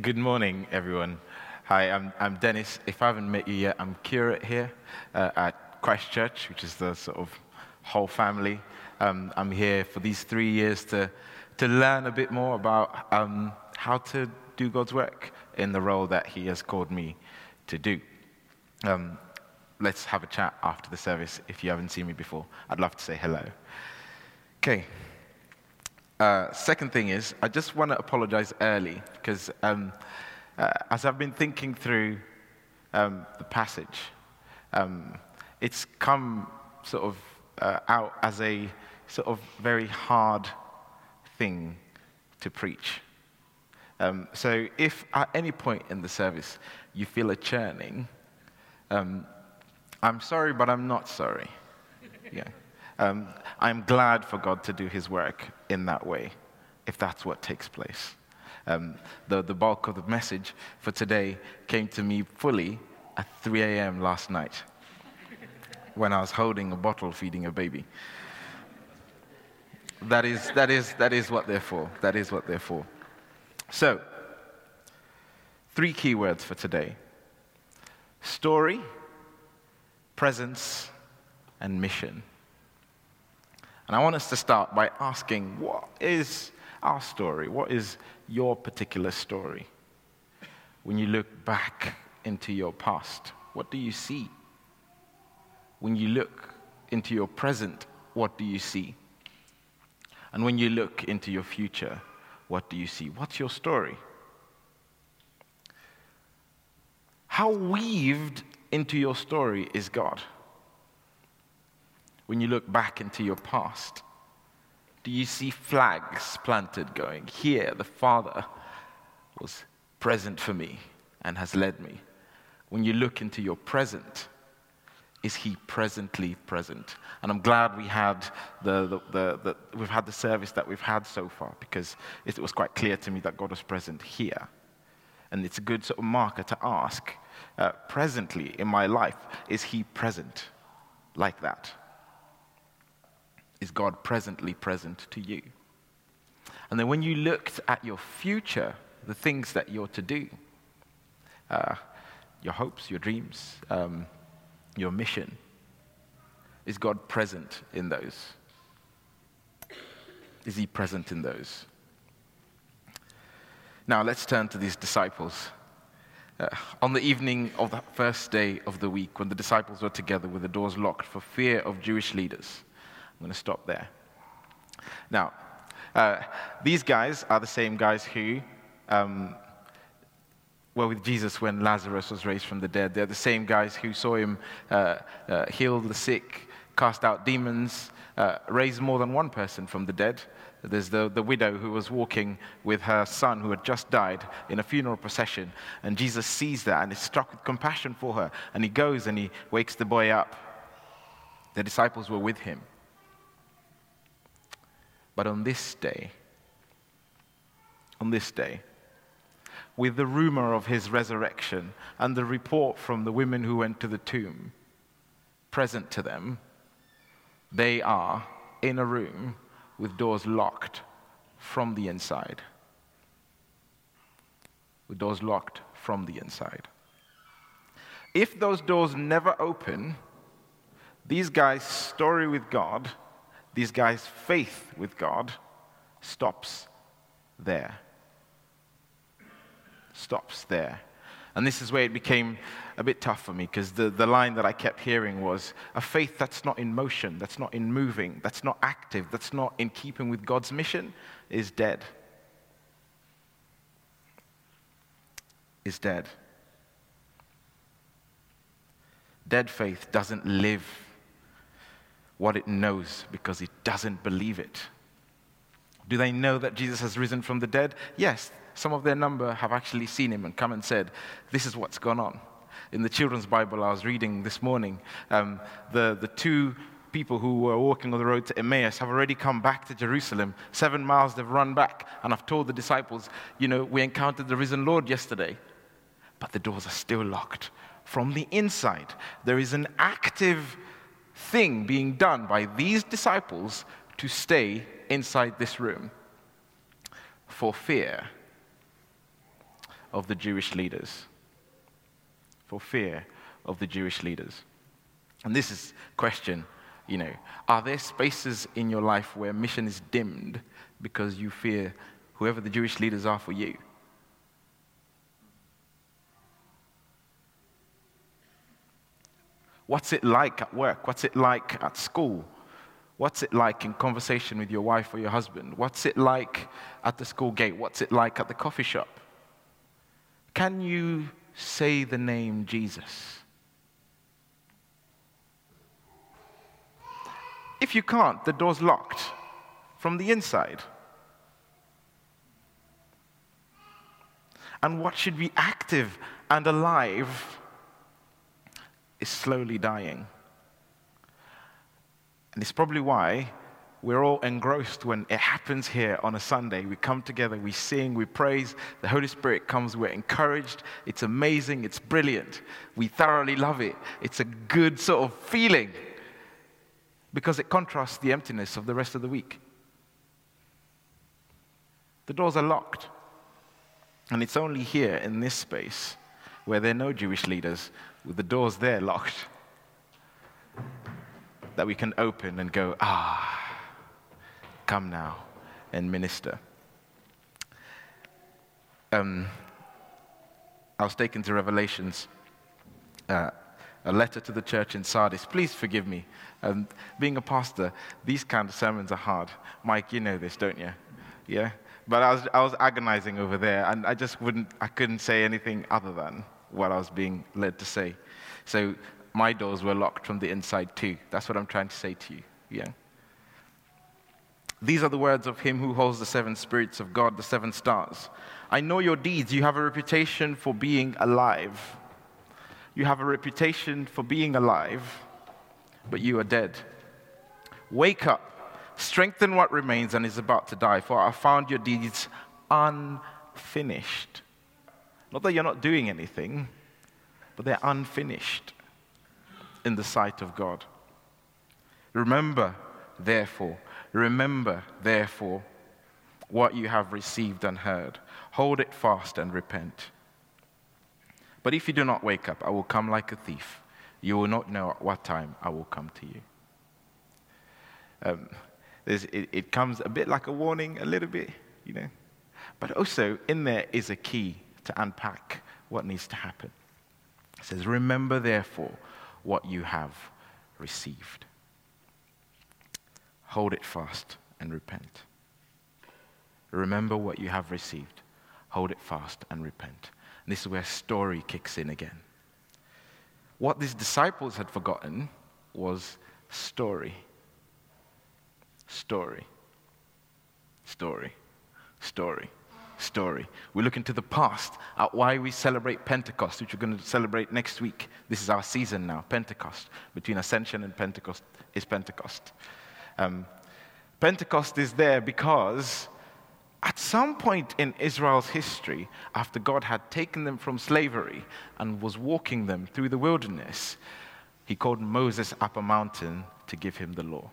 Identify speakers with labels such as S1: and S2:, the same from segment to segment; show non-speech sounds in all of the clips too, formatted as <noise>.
S1: Good morning, everyone. Hi, I'm, I'm Dennis. If I haven't met you yet, I'm curate here uh, at Christchurch, which is the sort of whole family. Um, I'm here for these three years to, to learn a bit more about um, how to do God's work in the role that He has called me to do. Um, let's have a chat after the service if you haven't seen me before. I'd love to say hello. Okay. Uh, second thing is, I just want to apologize early because um, uh, as I've been thinking through um, the passage, um, it's come sort of uh, out as a sort of very hard thing to preach. Um, so if at any point in the service you feel a churning, um, I'm sorry, but I'm not sorry. Yeah. Um, I'm glad for God to do his work in that way, if that's what takes place. Um, the, the bulk of the message for today came to me fully at 3 a.m. last night when I was holding a bottle feeding a baby. That is, that is, that is what they're for. That is what they're for. So, three key words for today story, presence, and mission. And I want us to start by asking what is our story? What is your particular story? When you look back into your past, what do you see? When you look into your present, what do you see? And when you look into your future, what do you see? What's your story? How weaved into your story is God? When you look back into your past? Do you see flags planted going, Here, the Father was present for me and has led me? When you look into your present, is he presently present? And I'm glad we had the, the, the, the, we've had the service that we've had so far because it was quite clear to me that God was present here. And it's a good sort of marker to ask uh, presently in my life, is he present like that? Is God presently present to you? And then when you looked at your future, the things that you're to do, uh, your hopes, your dreams, um, your mission, is God present in those? Is He present in those? Now let's turn to these disciples. Uh, on the evening of the first day of the week, when the disciples were together with the doors locked for fear of Jewish leaders, I'm going to stop there. Now, uh, these guys are the same guys who um, were with Jesus when Lazarus was raised from the dead. They're the same guys who saw him uh, uh, heal the sick, cast out demons, uh, raise more than one person from the dead. There's the, the widow who was walking with her son who had just died in a funeral procession. And Jesus sees that and is struck with compassion for her. And he goes and he wakes the boy up. The disciples were with him. But on this day, on this day, with the rumor of his resurrection and the report from the women who went to the tomb present to them, they are in a room with doors locked from the inside. With doors locked from the inside. If those doors never open, these guys' story with God these guys' faith with God stops there. Stops there. And this is where it became a bit tough for me because the, the line that I kept hearing was a faith that's not in motion, that's not in moving, that's not active, that's not in keeping with God's mission is dead. Is dead. Dead faith doesn't live what it knows because it doesn't believe it. Do they know that Jesus has risen from the dead? Yes, some of their number have actually seen him and come and said, This is what's gone on. In the children's Bible I was reading this morning, um, the, the two people who were walking on the road to Emmaus have already come back to Jerusalem. Seven miles they've run back. And I've told the disciples, you know, we encountered the risen Lord yesterday, but the doors are still locked. From the inside, there is an active thing being done by these disciples to stay inside this room for fear of the Jewish leaders. For fear of the Jewish leaders. And this is question, you know, are there spaces in your life where mission is dimmed because you fear whoever the Jewish leaders are for you? What's it like at work? What's it like at school? What's it like in conversation with your wife or your husband? What's it like at the school gate? What's it like at the coffee shop? Can you say the name Jesus? If you can't, the door's locked from the inside. And what should be active and alive is slowly dying. And it's probably why we're all engrossed when it happens here on a Sunday. We come together, we sing, we praise, the Holy Spirit comes, we're encouraged. It's amazing, it's brilliant. We thoroughly love it. It's a good sort of feeling because it contrasts the emptiness of the rest of the week. The doors are locked. And it's only here in this space where there are no Jewish leaders with the doors there locked that we can open and go, ah, come now and minister. Um, I was taken to Revelations, uh, a letter to the church in Sardis. Please forgive me. Um, being a pastor, these kind of sermons are hard. Mike, you know this, don't you? Yeah? But I was, I was agonizing over there, and I just wouldn't, I couldn't say anything other than what I was being led to say. So my doors were locked from the inside too. That's what I'm trying to say to you. Yeah? These are the words of him who holds the seven spirits of God, the seven stars. I know your deeds. You have a reputation for being alive. You have a reputation for being alive but you are dead. Wake up, strengthen what remains and is about to die, for I found your deeds unfinished. Not that you're not doing anything, but they're unfinished in the sight of God. Remember, therefore, remember, therefore, what you have received and heard. Hold it fast and repent. But if you do not wake up, I will come like a thief you will not know at what time I will come to you. Um, it, it comes a bit like a warning, a little bit, you know. But also, in there is a key to unpack what needs to happen. It says, Remember, therefore, what you have received. Hold it fast and repent. Remember what you have received. Hold it fast and repent. And this is where story kicks in again. What these disciples had forgotten was story. Story. Story. Story. Story. We look into the past at why we celebrate Pentecost, which we're going to celebrate next week. This is our season now, Pentecost. Between Ascension and Pentecost is Pentecost. Um, Pentecost is there because at some point in Israel's history, after God had taken them from slavery and was walking them through the wilderness, he called Moses up a mountain to give him the law.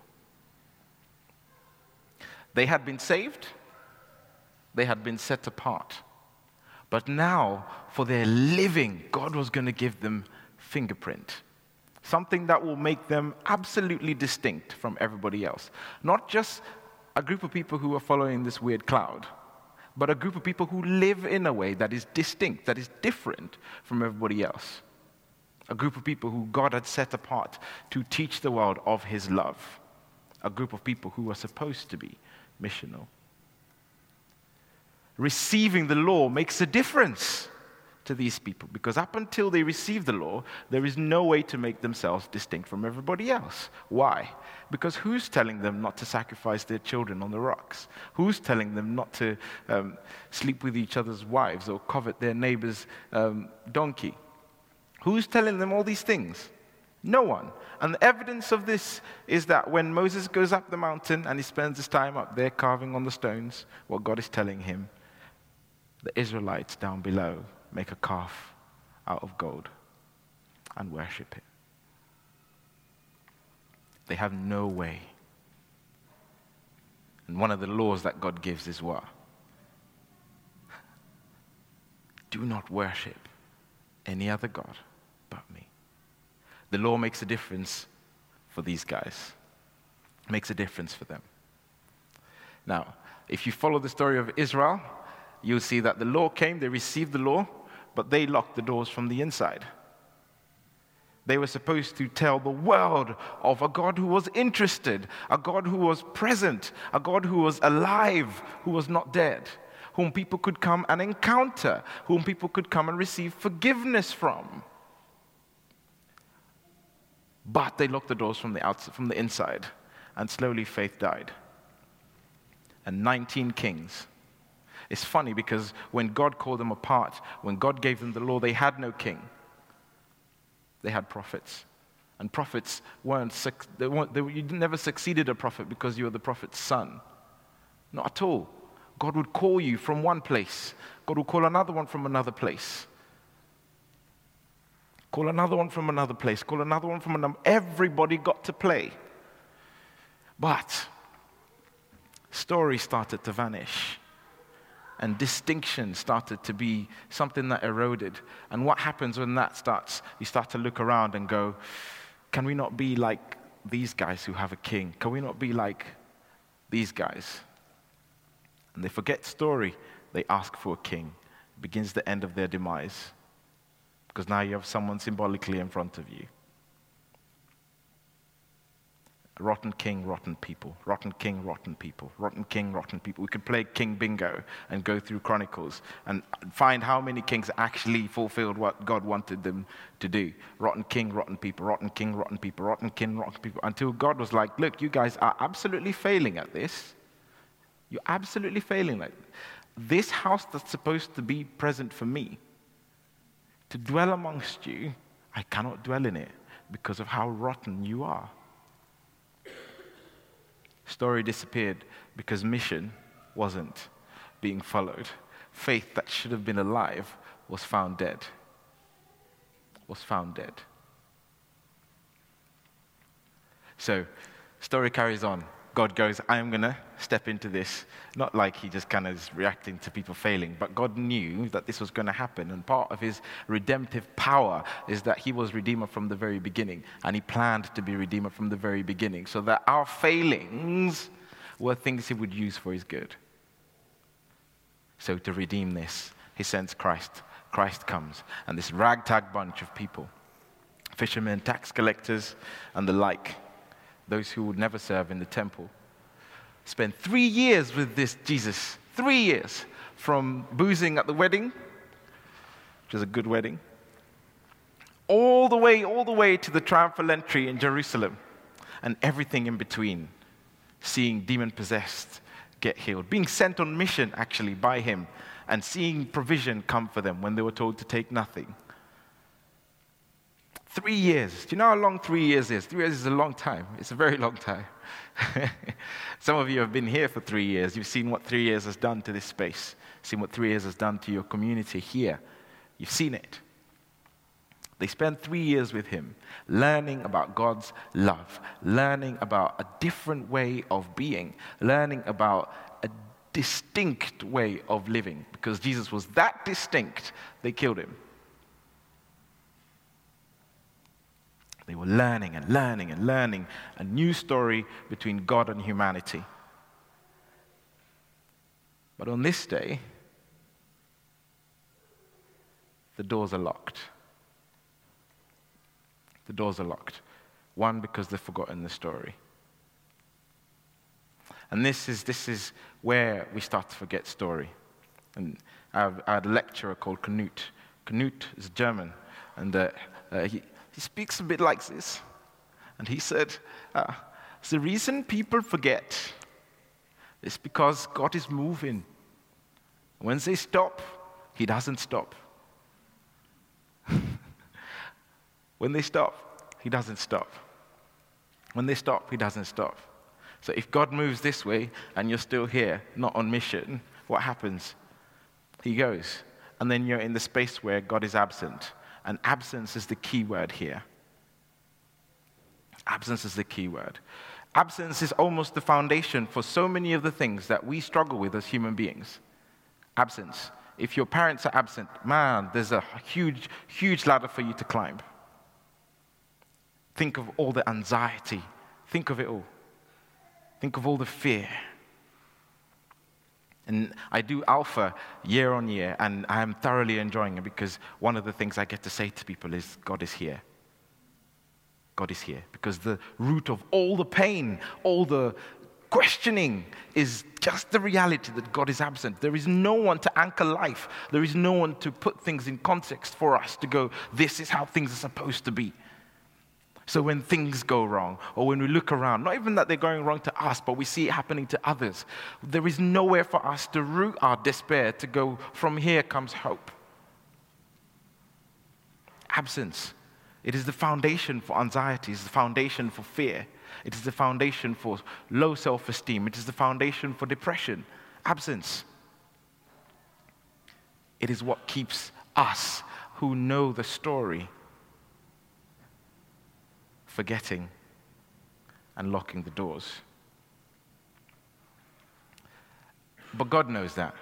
S1: They had been saved, they had been set apart. But now, for their living, God was going to give them fingerprint. Something that will make them absolutely distinct from everybody else. Not just a group of people who are following this weird cloud, but a group of people who live in a way that is distinct, that is different from everybody else. A group of people who God had set apart to teach the world of his love. A group of people who are supposed to be missional. Receiving the law makes a difference to these people because up until they receive the law, there is no way to make themselves distinct from everybody else. Why? Because who's telling them not to sacrifice their children on the rocks? Who's telling them not to um, sleep with each other's wives or covet their neighbor's um, donkey? Who's telling them all these things? No one. And the evidence of this is that when Moses goes up the mountain and he spends his time up there carving on the stones what God is telling him, the Israelites down below make a calf out of gold and worship it. They have no way. And one of the laws that God gives is what? <laughs> Do not worship any other God but me. The law makes a difference for these guys, makes a difference for them. Now, if you follow the story of Israel, you'll see that the law came, they received the law, but they locked the doors from the inside. They were supposed to tell the world of a God who was interested, a God who was present, a God who was alive, who was not dead, whom people could come and encounter, whom people could come and receive forgiveness from. But they locked the doors from the outside, from the inside, and slowly faith died. And 19 kings. It's funny because when God called them apart, when God gave them the law, they had no king. They had prophets. And prophets weren't, they weren't they, you never succeeded a prophet because you were the prophet's son. Not at all. God would call you from one place, God would call another one from another place. Call another one from another place. Call another one from another. Everybody got to play. But stories started to vanish. And distinction started to be something that eroded. And what happens when that starts? You start to look around and go, can we not be like these guys who have a king? Can we not be like these guys? And they forget story. They ask for a king. It begins the end of their demise because now you have someone symbolically in front of you. Rotten king, rotten people. Rotten king, rotten people. Rotten king, rotten people. We could play king bingo and go through Chronicles and find how many kings actually fulfilled what God wanted them to do. Rotten king, rotten people. Rotten king, rotten people. Rotten king, rotten people. Until God was like, look, you guys are absolutely failing at this. You're absolutely failing at this house that's supposed to be present for me to dwell amongst you, I cannot dwell in it because of how rotten you are. Story disappeared because mission wasn't being followed. Faith that should have been alive was found dead. Was found dead. So, story carries on. God goes, I'm going to step into this. Not like he just kind of is reacting to people failing, but God knew that this was going to happen. And part of his redemptive power is that he was Redeemer from the very beginning. And he planned to be Redeemer from the very beginning. So that our failings were things he would use for his good. So to redeem this, he sends Christ. Christ comes. And this ragtag bunch of people fishermen, tax collectors, and the like those who would never serve in the temple. Spent three years with this Jesus, three years, from boozing at the wedding, which is a good wedding, all the way, all the way to the triumphal entry in Jerusalem, and everything in between, seeing demon possessed get healed, being sent on mission actually by him, and seeing provision come for them when they were told to take nothing. Three years. Do you know how long three years is? Three years is a long time. It's a very long time. <laughs> Some of you have been here for three years. You've seen what three years has done to this space, seen what three years has done to your community here. You've seen it. They spent three years with him, learning about God's love, learning about a different way of being, learning about a distinct way of living. Because Jesus was that distinct, they killed him. They were learning and learning and learning a new story between God and humanity. But on this day, the doors are locked. The doors are locked. One, because they've forgotten the story. And this is, this is where we start to forget story. And I, had a lecturer called Knut. Knut is German, and uh, uh, he, he speaks a bit like this. And he said, uh, The reason people forget is because God is moving. When they stop, He doesn't stop. <laughs> when they stop, He doesn't stop. When they stop, He doesn't stop. So if God moves this way and you're still here, not on mission, what happens? He goes. And then you're in the space where God is absent. And absence is the key word here. Absence is the key word. Absence is almost the foundation for so many of the things that we struggle with as human beings. Absence if your parents are absent, man, there's a huge, huge ladder for you to climb. Think of all the anxiety. Think of it all. Think of all the fear. And I do Alpha year on year, and I am thoroughly enjoying it because one of the things I get to say to people is God is here. God is here. Because the root of all the pain, all the questioning is just the reality that God is absent. There is no one to anchor life, there is no one to put things in context for us to go, this is how things are supposed to be. So when things go wrong, or when we look around, not even that they're going wrong to us, but we see it happening to others, there is nowhere for us to root our despair to go, from here comes hope. Absence. It is the foundation for anxiety, it's the foundation for fear. It is the foundation for low self esteem. It is the foundation for depression. Absence. It is what keeps us who know the story forgetting and locking the doors. But God knows that.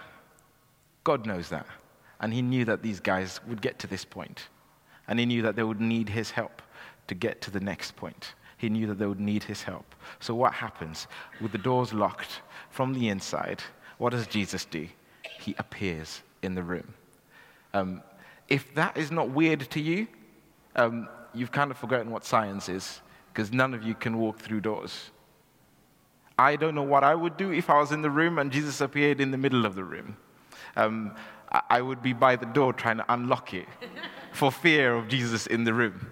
S1: God knows that. And He knew that these guys would get to this point. And He knew that they would need His help to get to the next point. He knew that they would need His help. So, what happens? With the doors locked from the inside, what does Jesus do? He appears in the room. Um, if that is not weird to you, um, you've kind of forgotten what science is because none of you can walk through doors. I don't know what I would do if I was in the room and Jesus appeared in the middle of the room. Um, I would be by the door trying to unlock it <laughs> for fear of Jesus in the room.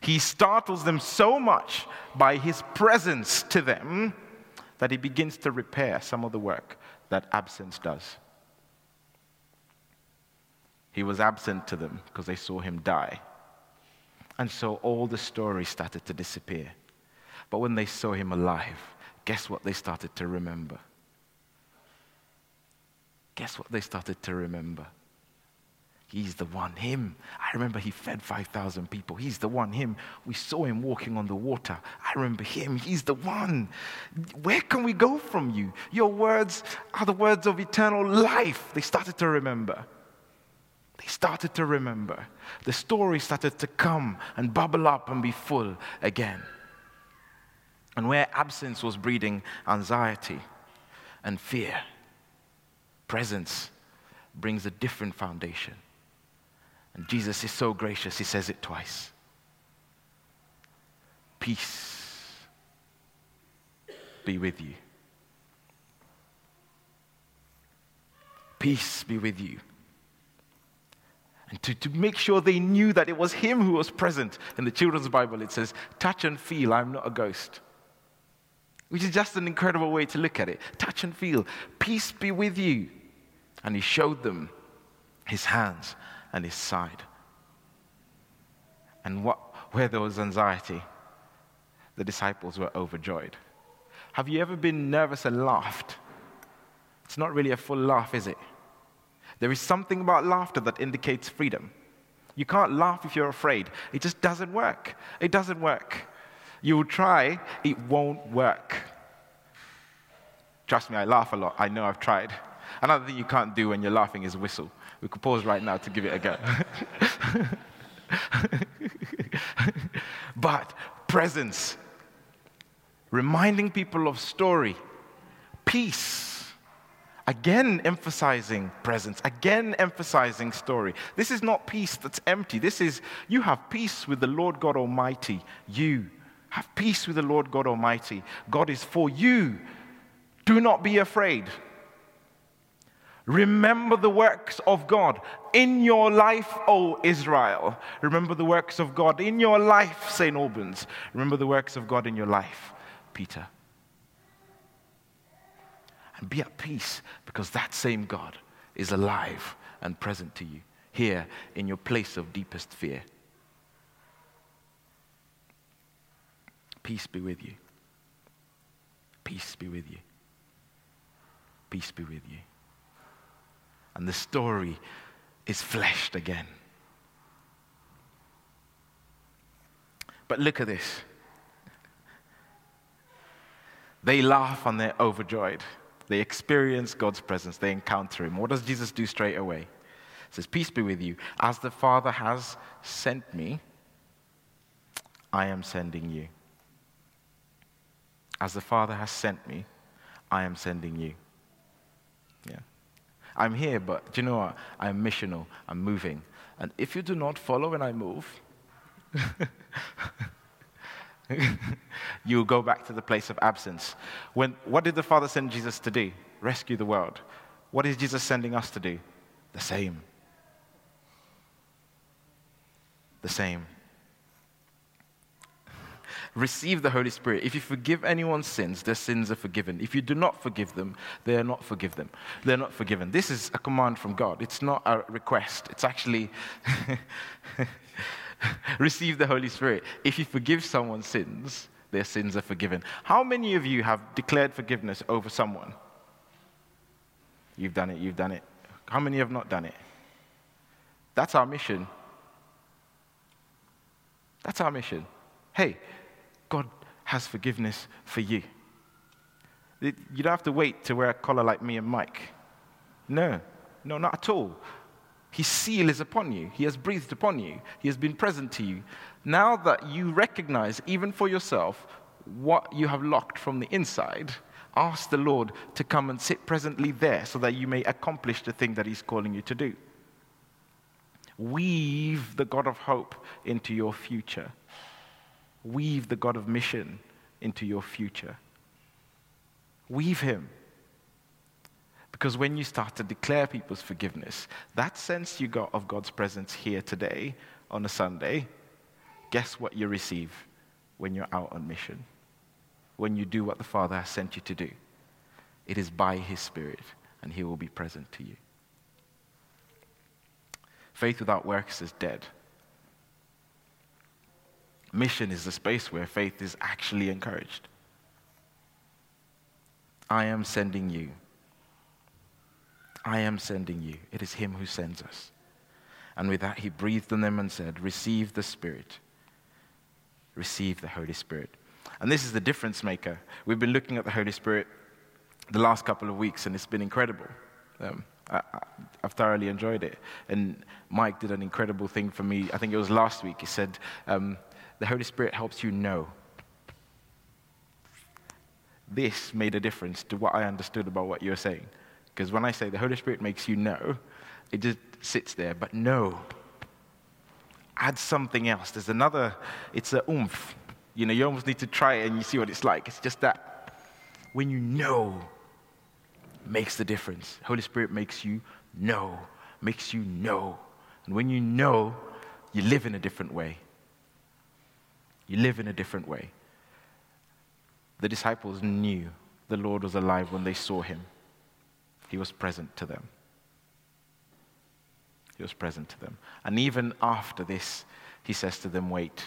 S1: He startles them so much by his presence to them that he begins to repair some of the work that absence does. He was absent to them because they saw him die. And so all the stories started to disappear. But when they saw him alive, guess what they started to remember? Guess what they started to remember? He's the one, him. I remember he fed 5,000 people. He's the one, him. We saw him walking on the water. I remember him. He's the one. Where can we go from you? Your words are the words of eternal life. They started to remember. They started to remember. The story started to come and bubble up and be full again. And where absence was breeding anxiety and fear, presence brings a different foundation. And Jesus is so gracious, he says it twice. Peace be with you. Peace be with you and to, to make sure they knew that it was him who was present. In the children's Bible, it says, Touch and feel, I'm not a ghost. Which is just an incredible way to look at it. Touch and feel, peace be with you. And he showed them his hands and his side. And what, where there was anxiety, the disciples were overjoyed. Have you ever been nervous and laughed? It's not really a full laugh, is it? There is something about laughter that indicates freedom. You can't laugh if you're afraid. It just doesn't work. It doesn't work. You will try, it won't work. Trust me, I laugh a lot. I know I've tried. Another thing you can't do when you're laughing is whistle. We could pause right now to give it a go. <laughs> but presence, reminding people of story, peace Again, emphasizing presence, again, emphasizing story. This is not peace that's empty. This is you have peace with the Lord God Almighty. You have peace with the Lord God Almighty. God is for you. Do not be afraid. Remember the works of God in your life, O Israel. Remember the works of God in your life, St. Albans. Remember the works of God in your life, Peter and be at peace because that same God is alive and present to you here in your place of deepest fear. Peace be with you. Peace be with you. Peace be with you. And the story is fleshed again. But look at this. They laugh and they're overjoyed. They experience God's presence, they encounter Him. What does Jesus do straight away? He says, Peace be with you. As the Father has sent me, I am sending you. As the Father has sent me, I am sending you. Yeah. I'm here, but do you know what? I'm missional. I'm moving. And if you do not follow when I move, <laughs> <laughs> you will go back to the place of absence. When, what did the Father send Jesus to do? Rescue the world. What is Jesus sending us to do? The same. The same <laughs> receive the Holy Spirit. If you forgive anyone's sins, their sins are forgiven. If you do not forgive them, they are not forgiven. They're not forgiven. This is a command from God. It's not a request. It's actually <laughs> <laughs> receive the Holy Spirit. If you forgive someone's sins, their sins are forgiven. How many of you have declared forgiveness over someone? You've done it, you've done it. How many have not done it? That's our mission. That's our mission. Hey, God has forgiveness for you. You don't have to wait to wear a collar like me and Mike. No, no, not at all. His seal is upon you. He has breathed upon you. He has been present to you. Now that you recognize, even for yourself, what you have locked from the inside, ask the Lord to come and sit presently there so that you may accomplish the thing that He's calling you to do. Weave the God of hope into your future. Weave the God of mission into your future. Weave him. Because when you start to declare people's forgiveness, that sense you got of God's presence here today on a Sunday, guess what you receive when you're out on mission? When you do what the Father has sent you to do? It is by His Spirit, and He will be present to you. Faith without works is dead. Mission is the space where faith is actually encouraged. I am sending you. I am sending you. It is Him who sends us. And with that, He breathed on them and said, Receive the Spirit. Receive the Holy Spirit. And this is the difference maker. We've been looking at the Holy Spirit the last couple of weeks, and it's been incredible. Um, I, have thoroughly enjoyed it. And Mike did an incredible thing for me. I think it was last week. He said, um, the Holy Spirit helps you know. This made a difference to what I understood about what you're saying. Because when I say the Holy Spirit makes you know, it just sits there, but know. Add something else. There's another, it's a oomph. You know, you almost need to try it and you see what it's like. It's just that when you know, makes the difference. Holy Spirit makes you know, makes you know. And when you know, you live in a different way. You live in a different way. The disciples knew the Lord was alive when they saw him. He was present to them. He was present to them. And even after this, he says to them, Wait,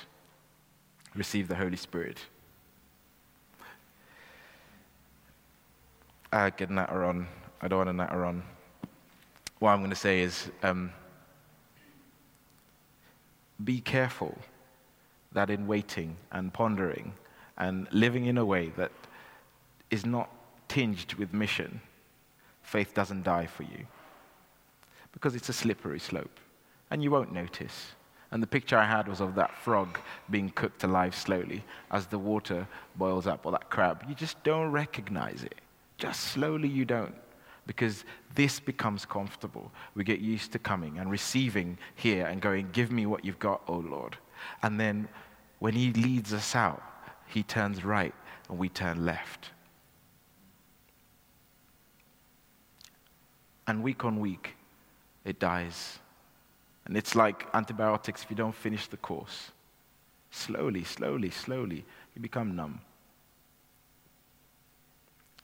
S1: receive the Holy Spirit. I get natter on. I don't want to natter on. What I'm going to say is um, be careful that in waiting and pondering and living in a way that is not tinged with mission, faith doesn't die for you. Because it's a slippery slope, and you won't notice. And the picture I had was of that frog being cooked alive slowly as the water boils up, or that crab. You just don't recognize it. Just slowly, you don't. Because this becomes comfortable. We get used to coming and receiving here and going, Give me what you've got, O Lord. And then when He leads us out, He turns right and we turn left. And week on week, it dies. And it's like antibiotics if you don't finish the course. Slowly, slowly, slowly, you become numb.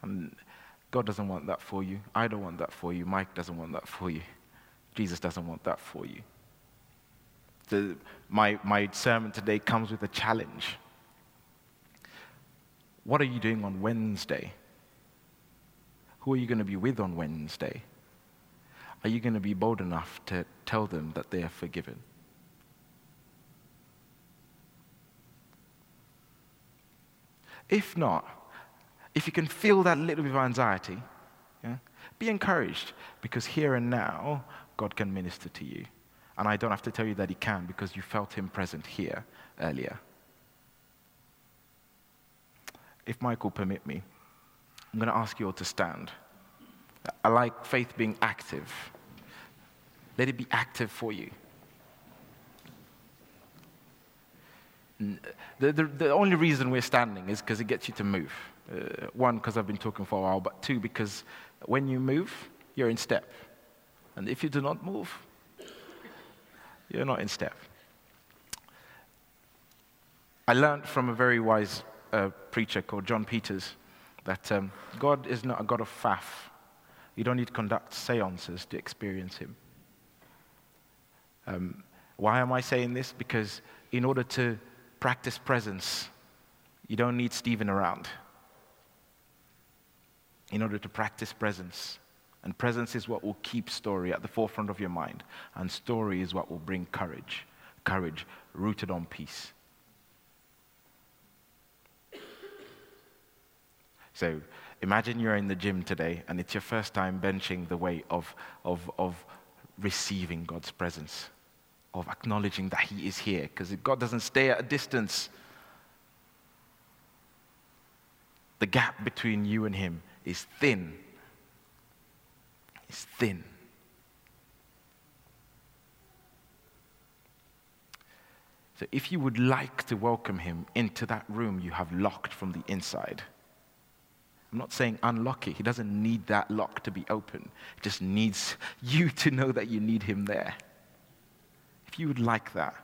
S1: And God doesn't want that for you. I don't want that for you. Mike doesn't want that for you. Jesus doesn't want that for you the, my, my sermon today comes with a challenge. What are you doing on Wednesday? Who are you going to be with on Wednesday? Are you going to be bold enough to tell them that they are forgiven? If not, if you can feel that little bit of anxiety, Be encouraged because here and now, God can minister to you. And I don't have to tell you that He can because you felt Him present here earlier. If Michael permit me, I'm going to ask you all to stand. I like faith being active. Let it be active for you. The, the, the only reason we're standing is because it gets you to move. Uh, one, because I've been talking for a while, but two, because when you move, you're in step. And if you do not move, you're not in step. I learned from a very wise uh, preacher called John Peters that um, God is not a God of faff. You don't need to conduct seances to experience Him. Um, why am I saying this? Because in order to practice presence, you don't need Stephen around. In order to practice presence, and presence is what will keep story at the forefront of your mind, and story is what will bring courage. Courage rooted on peace. So imagine you're in the gym today and it's your first time benching the weight of, of, of receiving God's presence of acknowledging that He is here, because God doesn't stay at a distance. The gap between you and Him is thin. It's thin. So, if you would like to welcome Him into that room you have locked from the inside, I'm not saying unlock it. He doesn't need that lock to be open. He just needs you to know that you need Him there if you would like that,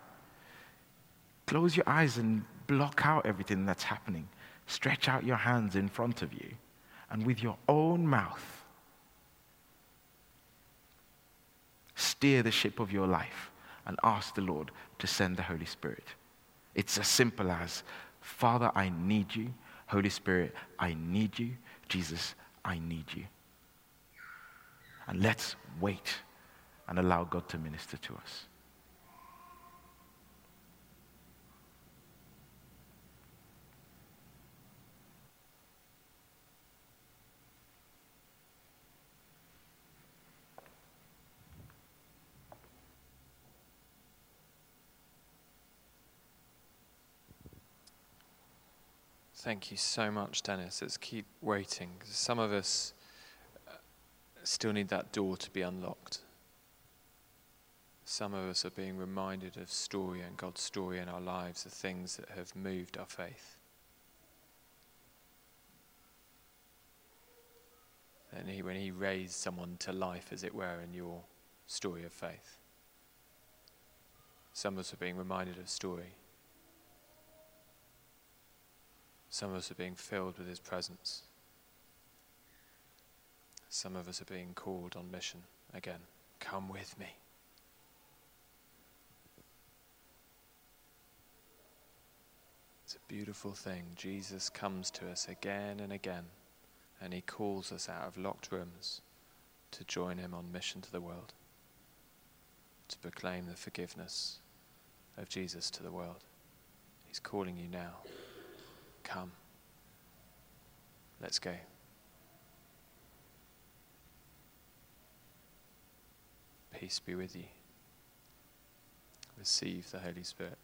S1: close your eyes and block out everything that's happening. Stretch out your hands in front of you, and with your own mouth, steer the ship of your life and ask the Lord to send the Holy Spirit. It's as simple as Father, I need you. Holy Spirit, I need you. Jesus, I need you. And let's wait and allow God to minister to us.
S2: Thank you so much, Dennis. Let's keep waiting. Some of us uh, still need that door to be unlocked. Some of us are being reminded of story and God's story in our lives, the things that have moved our faith. And he, when He raised someone to life, as it were, in your story of faith. Some of us are being reminded of story. Some of us are being filled with His presence. Some of us are being called on mission again. Come with me. It's a beautiful thing. Jesus comes to us again and again, and He calls us out of locked rooms to join Him on mission to the world, to proclaim the forgiveness of Jesus to the world. He's calling you now. Come. Let's go. Peace be with you. Receive the Holy Spirit.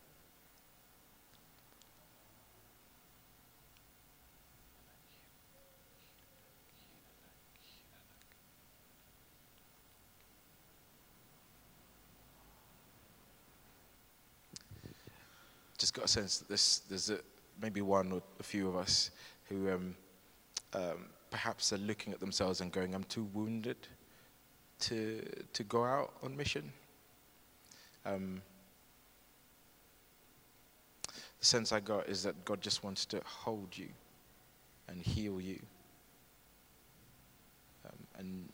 S1: Just got a sense that this, there's a, maybe one or a few of us who um, um, perhaps are looking at themselves and going, I'm too wounded to, to go out on mission. Um, the sense I got is that God just wants to hold you and heal you. Um, and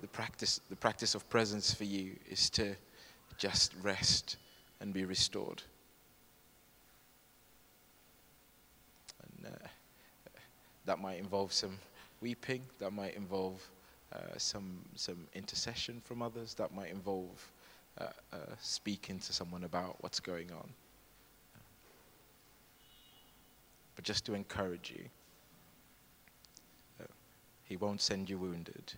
S1: the practice, the practice of presence for you is to just rest and be restored. That might involve some weeping, that might involve uh, some, some intercession from others, that might involve uh, uh, speaking to someone about what's going on. But just to encourage you, uh, He won't send you wounded,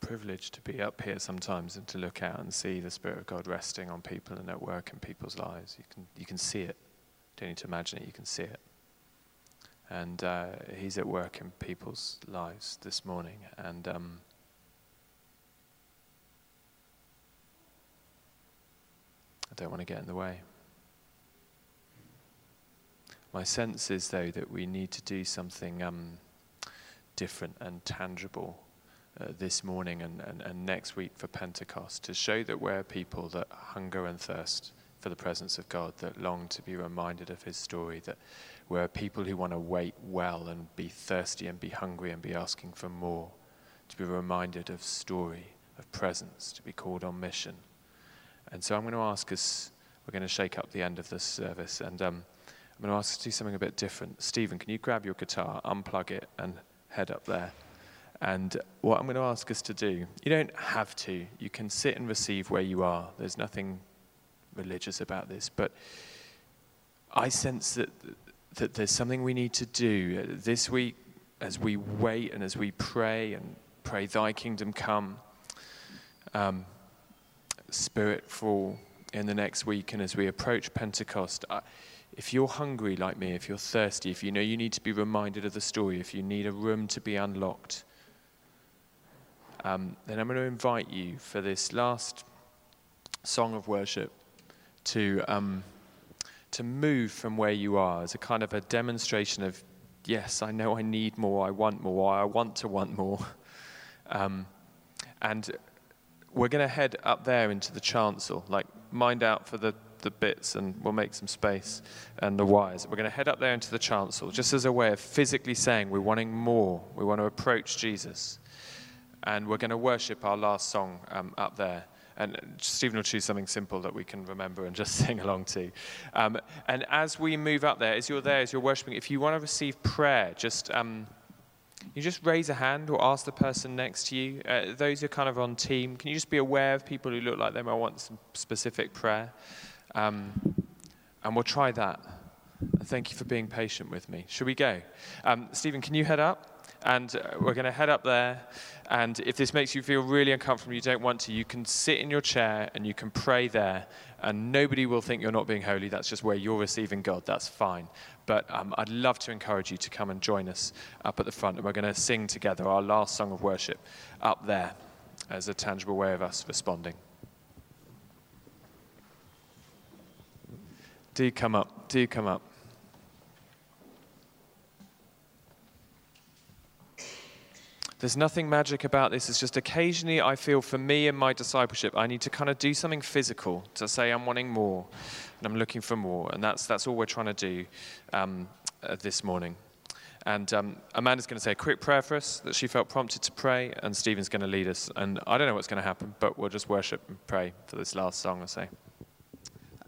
S2: privilege to be up here sometimes and to look out and see the Spirit of God resting on people and at work in people's lives. You can, you can see it. You don't need to imagine it, you can see it. And uh, He's at work in people's lives this morning. And um, I don't want to get in the way. My sense is, though, that we need to do something um, different and tangible uh, this morning and, and, and next week for Pentecost to show that we're people that hunger and thirst for the presence of God, that long to be reminded of His story, that we're people who want to wait well and be thirsty and be hungry and be asking for more, to be reminded of story, of presence, to be called on mission. And so I'm going to ask us, we're going to shake up the end of this service, and um, I'm going to ask us to do something a bit different. Stephen, can you grab your guitar, unplug it, and head up there? And what I'm going to ask us to do, you don't have to. You can sit and receive where you are. There's nothing religious about this. But I sense that, that there's something we need to do this week as we wait and as we pray and pray, Thy kingdom come, um, Spirit fall in the next week. And as we approach Pentecost, I, if you're hungry like me, if you're thirsty, if you know you need to be reminded of the story, if you need a room to be unlocked, um, then I'm going to invite you for this last song of worship to, um, to move from where you are as a kind of a demonstration of, yes, I know I need more, I want more, I want to want more. <laughs> Um, and we're going to head up there into the chancel, like mind out for the, the bits, and we'll make some space and the wires. We're going to head up there into the chancel, just as a way of physically saying we're wanting more. We want to approach Jesus. And we're going to worship our last song um, up there. And Stephen will choose something simple that we can remember and just <laughs> sing along to. Um, and as we move up there, as you're there, as you're worshiping, if you want to receive prayer, just um, you just raise a hand or ask the person next to you. Uh, those who are kind of on team, can you just be aware of people who look like they might want some specific prayer? Um, and we'll try that. Thank you for being patient with me. Should we go? Um, Stephen, can you head up? And uh, we're going to head up there. And if this makes you feel really uncomfortable, you don't want to, you can sit in your chair and you can pray there. And nobody will think you're not being holy. That's just where you're receiving God. That's fine. But um, I'd love to encourage you to come and join us up at the front. And we're going to sing together our last song of worship up there as a tangible way of us responding. Do come up. Do come up. There's nothing magic about this. It's just occasionally I feel for me and my discipleship, I need to kind of do something physical to say I'm wanting more and I'm looking for more. And that's, that's all we're trying to do um, uh, this morning. And um, Amanda's going to say a quick prayer for us that she felt prompted to pray, and Stephen's going to lead us. And I don't know what's going to happen, but we'll just worship and pray for this last song, I say.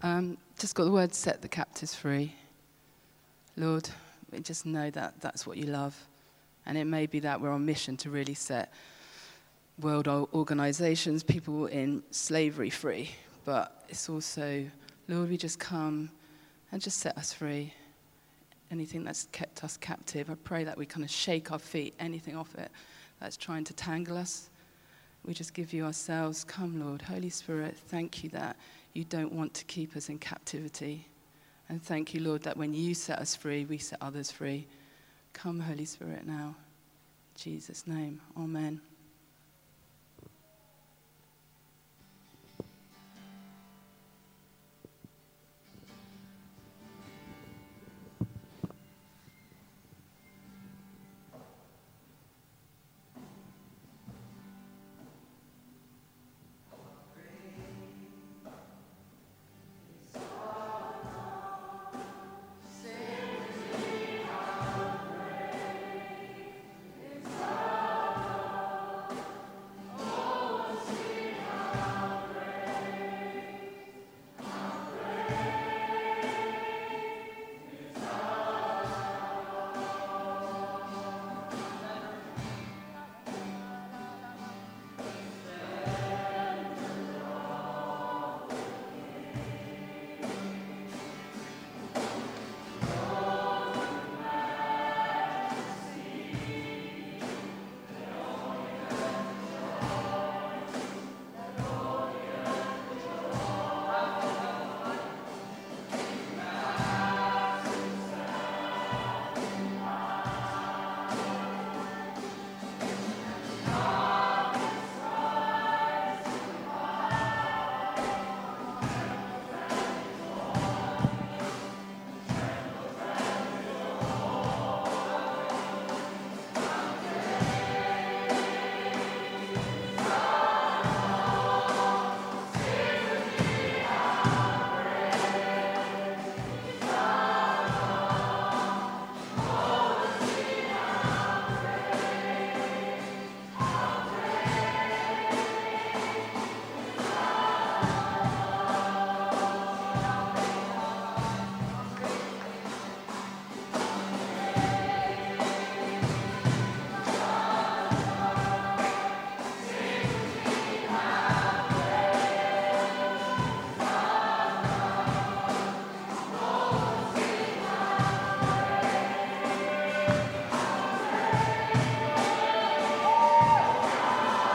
S3: Um, just got the word set the captives free. Lord, we just know that that's what you love. And it may be that we're on mission to really set world organizations, people in slavery free. But it's also, Lord, we just come and just set us free. Anything that's kept us captive, I pray that we kind of shake our feet, anything off it that's trying to tangle us. We just give you ourselves. Come, Lord. Holy Spirit, thank you that you don't want to keep us in captivity. And thank you, Lord, that when you set us free, we set others free. Come, Holy Spirit, now. In Jesus' name, Amen.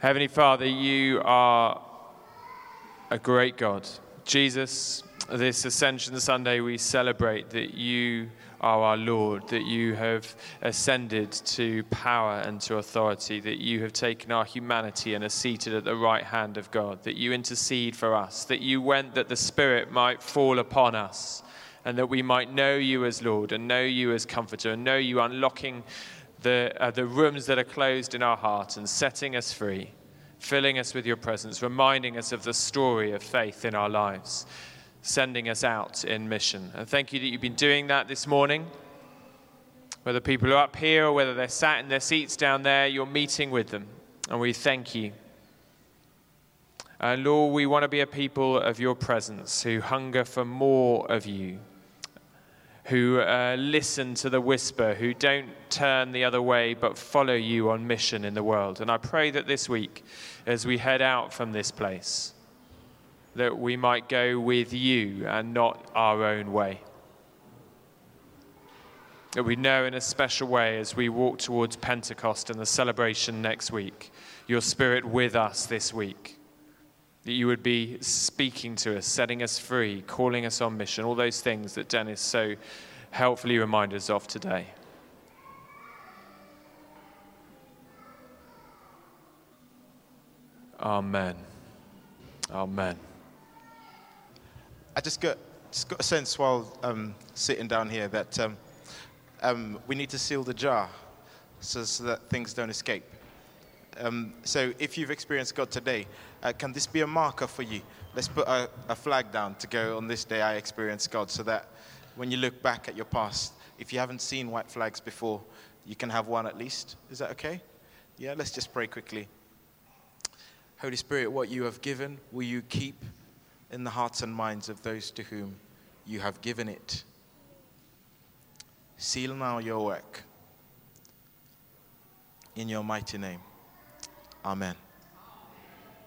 S2: Heavenly Father, you are a great God. Jesus, this Ascension Sunday, we celebrate that you are our Lord, that you have ascended to power and to authority, that you have taken our humanity and are seated at the right hand of God, that you intercede for us, that you went that the Spirit might fall upon us, and that we might know you as Lord and know you as Comforter and know you unlocking the, uh, the rooms that are closed in our heart and setting us free, filling us with your presence, reminding us of the story of faith in our lives sending us out in mission. And thank you that you've been doing that this morning. Whether people are up here or whether they're sat in their seats down there, you're meeting with them. And we thank you. And Lord, we want to be a people of your presence who hunger for more of you, who uh, listen to the whisper, who don't turn the other way but follow you on mission in the world. And I pray that this week, as we head out from this place, that we might go with you and not our own way. That we know in a special way as we walk towards Pentecost and the celebration next week, your Spirit with us this week. That you would be speaking to us, setting us free, calling us on mission, all those things that Dennis so helpfully reminded us of today. Amen. Amen.
S1: I just got, just got a sense while um, sitting down here that um, um, we need to seal the jar so, so that things don't escape. Um, so if you've experienced God today, uh, can this be a marker for you? Let's put a, a flag down to go on this day I experienced God so that when you look back at your past, if you haven't seen white flags before, you can have one at least. Is that okay? Yeah, let's just pray quickly. Holy Spirit, what you have given, will you keep? in the hearts and minds of those to whom you have given it. Seal now your work. In your mighty name. Amen.